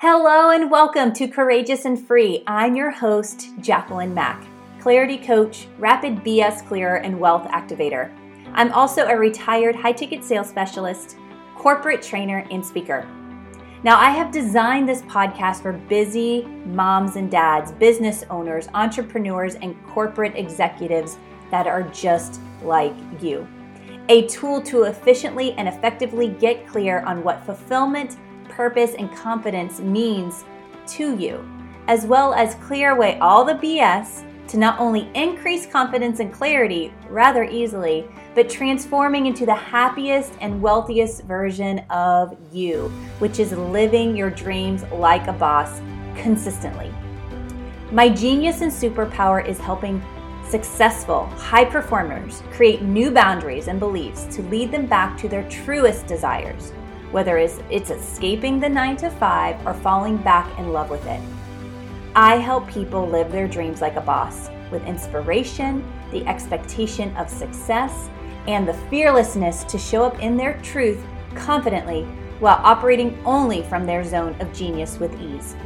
Hello and welcome to Courageous and Free. I'm your host, Jacqueline Mack, clarity coach, rapid BS clearer, and wealth activator. I'm also a retired high ticket sales specialist, corporate trainer, and speaker. Now, I have designed this podcast for busy moms and dads, business owners, entrepreneurs, and corporate executives that are just like you. A tool to efficiently and effectively get clear on what fulfillment purpose and confidence means to you, as well as clear away all the BS to not only increase confidence and clarity rather easily, but transforming into the happiest and wealthiest version of you, which is living your dreams like a boss consistently. My genius and superpower is helping successful high performers create new boundaries and beliefs to lead them back to their truest desires whether it's escaping the nine to five or falling back in love with it. I help people live their dreams like a boss with inspiration, the expectation of success, and the fearlessness to show up in their truth confidently while operating only from their zone of genius with ease,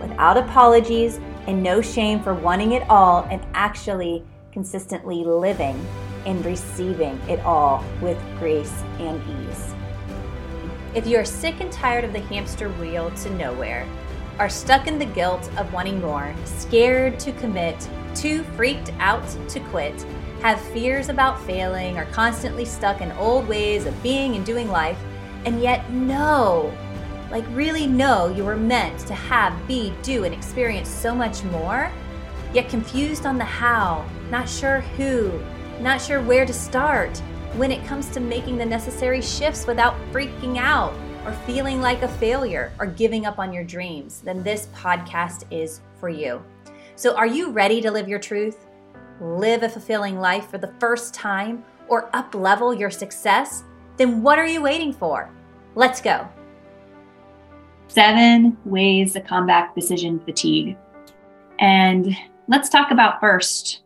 without apologies and no shame for wanting it all and actually consistently living and receiving it all with grace and ease. If you are sick and tired of the hamster wheel to nowhere, are stuck in the guilt of wanting more, scared to commit, too freaked out to quit, have fears about failing, are constantly stuck in old ways of being and doing life, and yet know, like really know you were meant to have, be, do, and experience so much more, yet confused on the how, not sure who, not sure where to start, when it comes to making the necessary shifts without freaking out or feeling like a failure or giving up on your dreams, then this podcast is for you. So, are you ready to live your truth? Live a fulfilling life for the first time or up level your success? Then what are you waiting for? Let's go. Seven ways to combat decision fatigue. And let's talk about first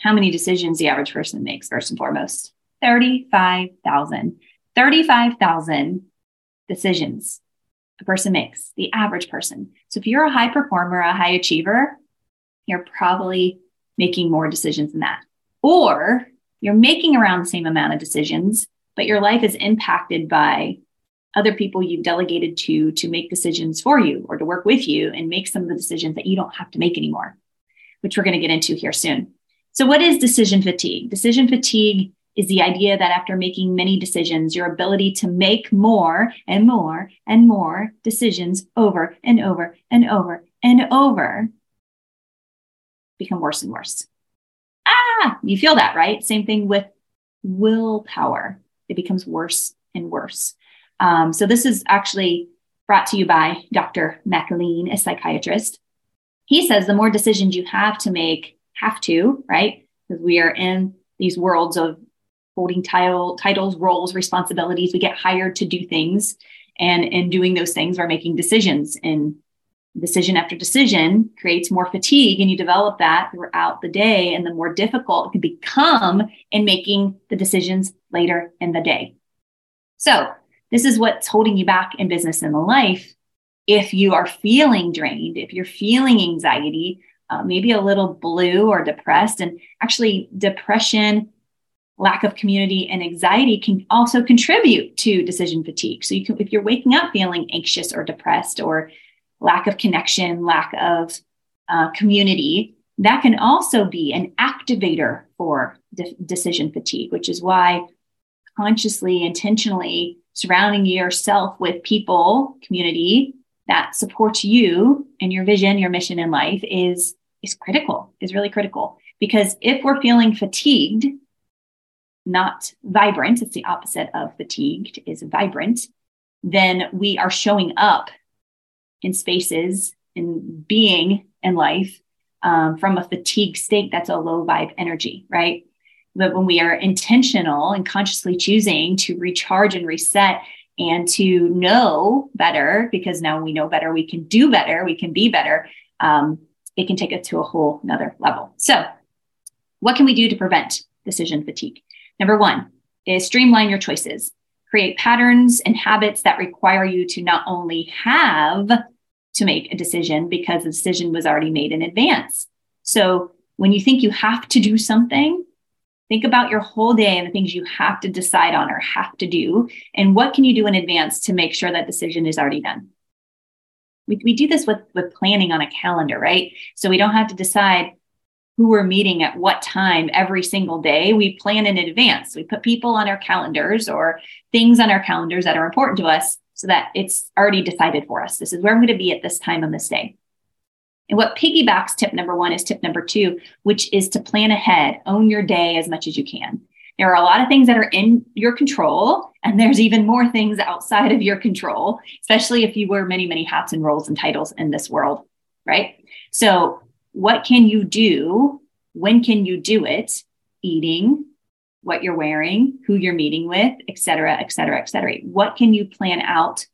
how many decisions the average person makes, first and foremost. 35,000. 35,000 decisions a person makes, the average person. So if you're a high performer, a high achiever, you're probably making more decisions than that. Or you're making around the same amount of decisions, but your life is impacted by other people you've delegated to to make decisions for you or to work with you and make some of the decisions that you don't have to make anymore, which we're going to get into here soon. So, what is decision fatigue? Decision fatigue is the idea that after making many decisions, your ability to make more and more and more decisions over and over and over and over become worse and worse. Ah, you feel that, right? Same thing with willpower. It becomes worse and worse. Um, so this is actually brought to you by Dr. MacLean, a psychiatrist. He says the more decisions you have to make, have to, right? Because we are in these worlds of holding title, titles, roles, responsibilities. We get hired to do things. And in doing those things, we're making decisions. And decision after decision creates more fatigue. And you develop that throughout the day. And the more difficult it can become in making the decisions later in the day. So, this is what's holding you back in business and in life. If you are feeling drained, if you're feeling anxiety, uh, maybe a little blue or depressed, and actually, depression lack of community and anxiety can also contribute to decision fatigue. So you can, if you're waking up feeling anxious or depressed or lack of connection, lack of uh, community, that can also be an activator for de- decision fatigue, which is why consciously, intentionally surrounding yourself with people, community that supports you and your vision, your mission in life is is critical, is really critical. Because if we're feeling fatigued, not vibrant, it's the opposite of fatigued, is vibrant, then we are showing up in spaces in being in life um, from a fatigue state that's a low vibe energy, right? But when we are intentional and consciously choosing to recharge and reset and to know better, because now we know better, we can do better, we can be better, um, it can take it to a whole nother level. So, what can we do to prevent decision fatigue? Number one is streamline your choices. Create patterns and habits that require you to not only have to make a decision because the decision was already made in advance. So when you think you have to do something, think about your whole day and the things you have to decide on or have to do. And what can you do in advance to make sure that decision is already done? We, we do this with, with planning on a calendar, right? So we don't have to decide who we're meeting at what time every single day. We plan in advance. We put people on our calendars or things on our calendars that are important to us so that it's already decided for us. This is where I'm going to be at this time on this day. And what piggybacks tip number one is tip number two, which is to plan ahead, own your day as much as you can. There are a lot of things that are in your control, and there's even more things outside of your control, especially if you wear many, many hats and roles and titles in this world, right? So, what can you do? When can you do it? Eating, what you're wearing, who you're meeting with, et cetera, et cetera, et cetera. What can you plan out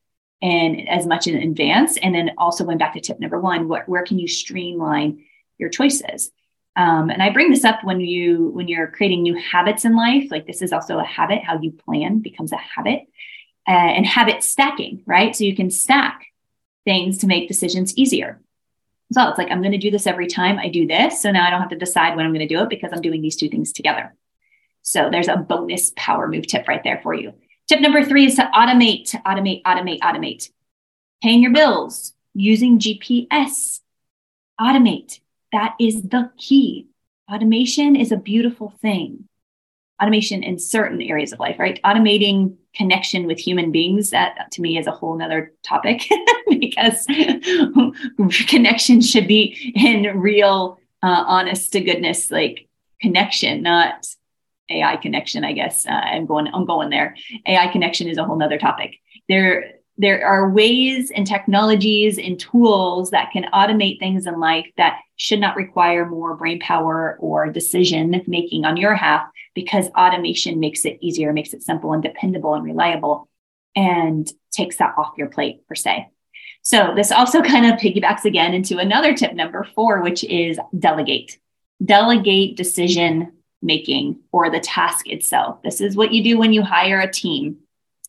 and as much in advance? And then also went back to tip number one, what, where can you streamline your choices? Um, and I bring this up when you when you're creating new habits in life. Like this is also a habit. How you plan becomes a habit, uh, and habit stacking, right? So you can stack things to make decisions easier. So it's like I'm going to do this every time I do this. So now I don't have to decide when I'm going to do it because I'm doing these two things together. So there's a bonus power move tip right there for you. Tip number three is to automate, automate, automate, automate. Paying your bills, using GPS, automate. That is the key. Automation is a beautiful thing. Automation in certain areas of life, right? Automating connection with human beings, that to me is a whole nother topic because connection should be in real, uh, honest to goodness, like connection, not AI connection, I guess. Uh, I'm going, I'm going there. AI connection is a whole nother topic. There, there are ways and technologies and tools that can automate things in life that should not require more brain power or decision making on your half because automation makes it easier, makes it simple and dependable and reliable and takes that off your plate per se. So this also kind of piggybacks again into another tip number four, which is delegate. Delegate decision making or the task itself. This is what you do when you hire a team.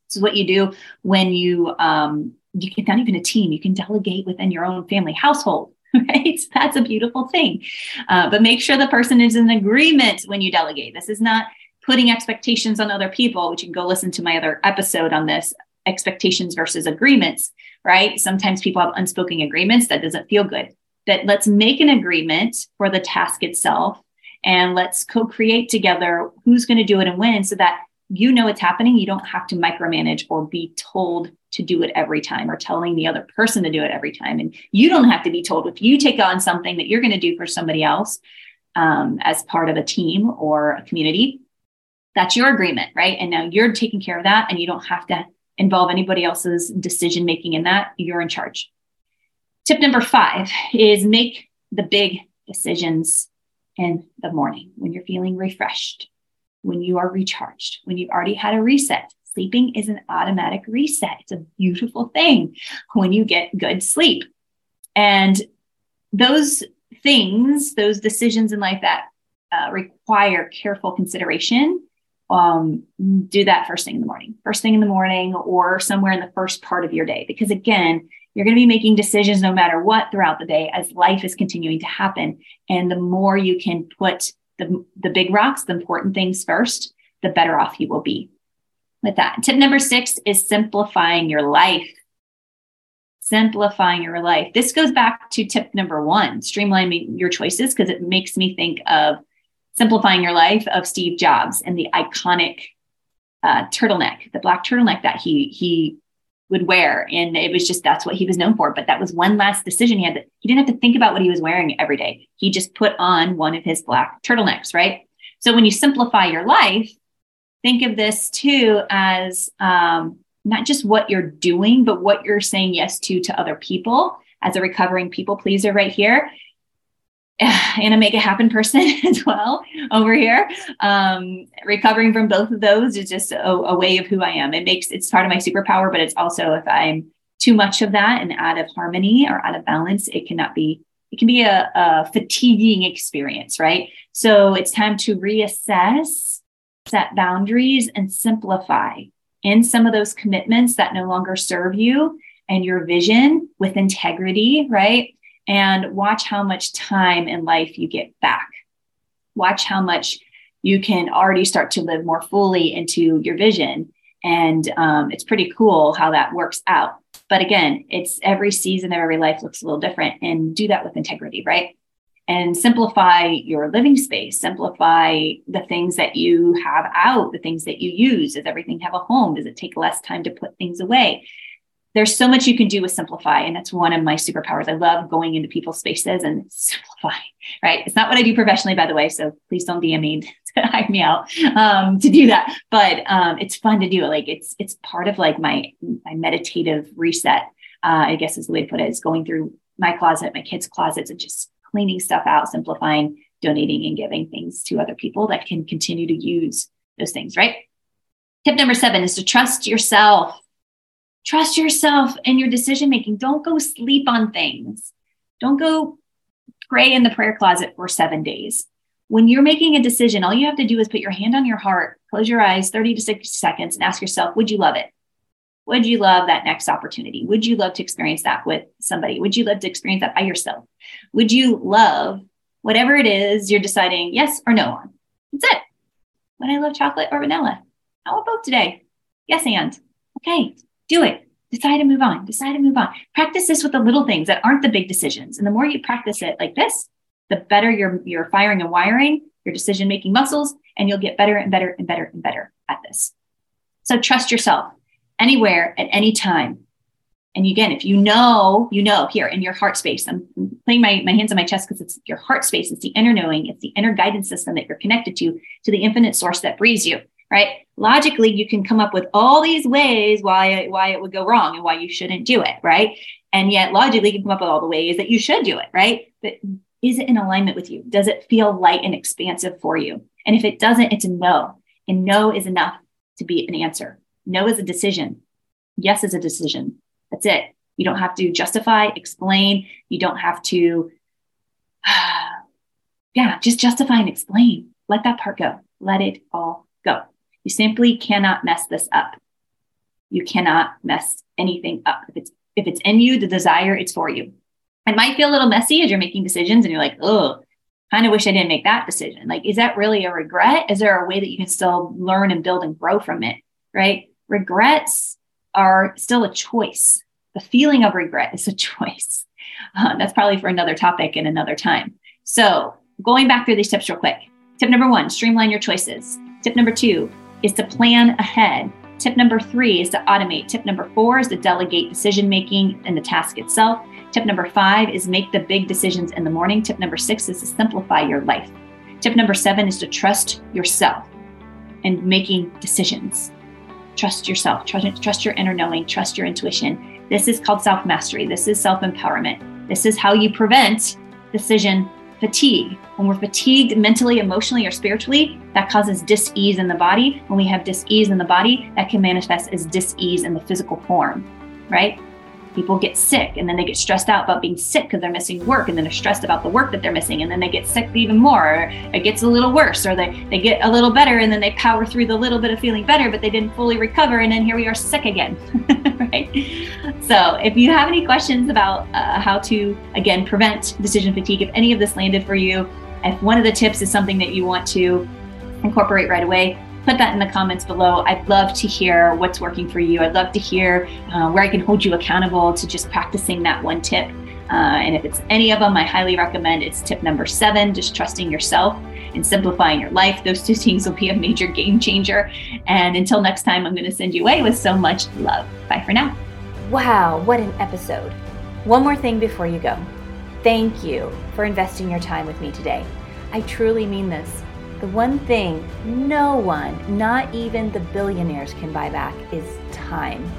This is what you do when you um, you can not even a team. You can delegate within your own family household. Right, that's a beautiful thing. Uh, but make sure the person is in agreement when you delegate. This is not putting expectations on other people, which you can go listen to my other episode on this expectations versus agreements. Right, sometimes people have unspoken agreements that doesn't feel good. That let's make an agreement for the task itself and let's co-create together who's going to do it and when so that you know it's happening. You don't have to micromanage or be told to do it every time or telling the other person to do it every time. And you don't have to be told. If you take on something that you're going to do for somebody else um, as part of a team or a community that's your agreement right? And now you're taking care of that and you don't have to involve anybody else's decision making in that you're in charge tip number five is make the big decisions in the morning when you're feeling refreshed, when you are recharged, when you've already had a reset. Sleeping is an automatic reset. It's a beautiful thing when you get good sleep. And those things, those decisions in life that uh, require careful consideration, um, do that first thing in the morning, first thing in the morning, or somewhere in the first part of your day. Because again, you're going to be making decisions no matter what throughout the day as life is continuing to happen. And the more you can put the, the big rocks, the important things first, the better off you will be with that. Tip number six is simplifying your life. Simplifying your life. This goes back to tip number one, streamlining your choices, because it makes me think of simplifying your life of Steve Jobs and the iconic uh, turtleneck, the black turtleneck that he he would wear. And it was just that's what he was known for. But that was one last decision he had that he didn't have to think about what he was wearing every day. He just put on one of his black turtlenecks, right? So when you simplify your life, think of this too as um, not just what you're doing, but what you're saying yes to to other people. As a recovering people pleaser, right here, and a make it happen person as well over here. Um, recovering from both of those is just a, a, way of who I am. It makes it's part of my superpower, but it's also if I'm too much of that and out of harmony or out of balance, it cannot be. It can be a, a fatiguing experience, right? So it's time to reassess, set boundaries, and simplify in some of those commitments that no longer serve you and your vision with integrity, right? And watch how much time in life you get back. Watch how much you can already start to live more fully into your vision. And um, it's pretty cool how that works out. But again, it's every season of every life looks a little different and do that with integrity, right? And simplify your living space, simplify the things that you have out, the things that you use. Does everything have a home? Does it take less time to put things away? There's so much you can do with simplify and that's one of my superpowers. I love going into people's spaces and simplify right? It's not what i do professionally by the way so please don't dm me to hide me out um, to do that. But um, it's fun to do it. like it's it's part of like my my meditative reset uh, i guess is the way to put it is going through my closet my kids closets and just cleaning stuff out simplifying donating and giving things to other people that can continue to use those things right? Tip number seven is to trust yourself trust yourself in your decision making. Don't go sleep on things. Don't go pray in the prayer closet for seven days. When you're making a decision, all you have to do is put your hand on your heart, close your eyes 30 to 60 seconds, and ask yourself, would you love it? Would you love that next opportunity? Would you love to experience that with somebody? Would you love to experience that by yourself? Would you love whatever it is you're deciding yes or no on? That's it. Would I love chocolate or vanilla? How about both today? Yes, and. Okay, do it. Decide to move on. Decide to move on. Practice this with the little things that aren't the big decisions. And the more you practice it like this, the better you're, you're firing and wiring your decision making muscles, and you'll get better and better and better and better at this. So trust yourself anywhere at any time. And again, if you know, you know here in your heart space, I'm putting my, my hands on my chest because it's your heart space. It's the inner knowing. It's the inner guidance system that you're connected to, to the infinite source that breathes you right? Logically, you can come up with all these ways why why it would go wrong and why you shouldn't do it, right? And yet logically, you can come up with all the ways that you should do it, right? But is it in alignment with you? Does it feel light and expansive for you? And if it doesn't, it's a no. And no is enough to be an answer. No is a decision. Yes is a decision. That's it. You don't have to justify, explain. You don't have to, yeah, just justify and explain. Let that part go. Let it all go. You simply cannot mess this up. You cannot mess anything up. If it's if it's in you, the desire, it's for you. It might feel a little messy as you're making decisions and you're like, oh, kind of wish I didn't make that decision. Like, is that really a regret? Is there a way that you can still learn and build and grow from it? Right? Regrets are still a choice. The feeling of regret is a choice. Uh, that's probably for another topic and another time. So, going back through these tips real quick. Tip number one streamline your choices. Tip number two is to plan ahead. Tip number three is to automate. Tip number four is to delegate decision making and the task itself. Tip number five is make the big decisions in the morning. Tip number six is to simplify your life. Tip number seven is to trust yourself and making decisions. Trust yourself, trust, trust your inner knowing, trust your intuition. This is called self mastery. This is self empowerment. This is how you prevent decision fatigue. When we're fatigued mentally, emotionally, or spiritually, that causes dis-ease in the body. When we have dis-ease in the body, that can manifest as dis-ease in the physical form, right? People get sick and then they get stressed out about being sick because they're missing work and then they're stressed about the work that they're missing and then they get sick even more. Or it gets a little worse or they, they get a little better and then they power through the little bit of feeling better but they didn't fully recover and then here we are sick again right? So if you have any questions about uh, how to again prevent decision fatigue if any of this landed for you if one of the tips is something that you want to incorporate right away put that in the comments below. I'd love to hear what's working for you. I'd love to hear uh, where I can hold you accountable to just practicing that one tip. Uh, and if it's any of them, I highly recommend it's tip number seven, just trusting yourself and simplifying your life. Those two things will be a major game changer. And until next time, I'm going to send you away with so much love. Bye for now. Wow, what an episode. One more thing before you go. Thank you for investing your time with me today. I truly mean this. The one thing no one, not even the billionaires, can buy back is time.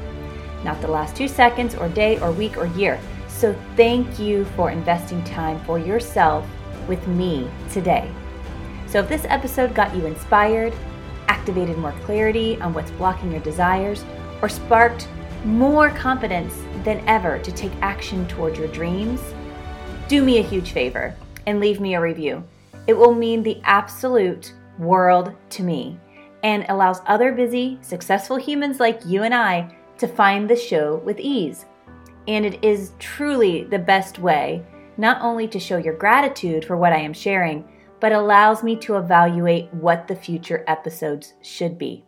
Not the last two seconds or day or week or year. So thank you for investing time for yourself with me today. So if this episode got you inspired, activated more clarity on what's blocking your desires, or sparked more confidence than ever to take action toward your dreams, do me a huge favor and leave me a review. It will mean the absolute world to me and allows other busy, successful humans like you and I to find the show with ease. And it is truly the best way not only to show your gratitude for what I am sharing, but allows me to evaluate what the future episodes should be.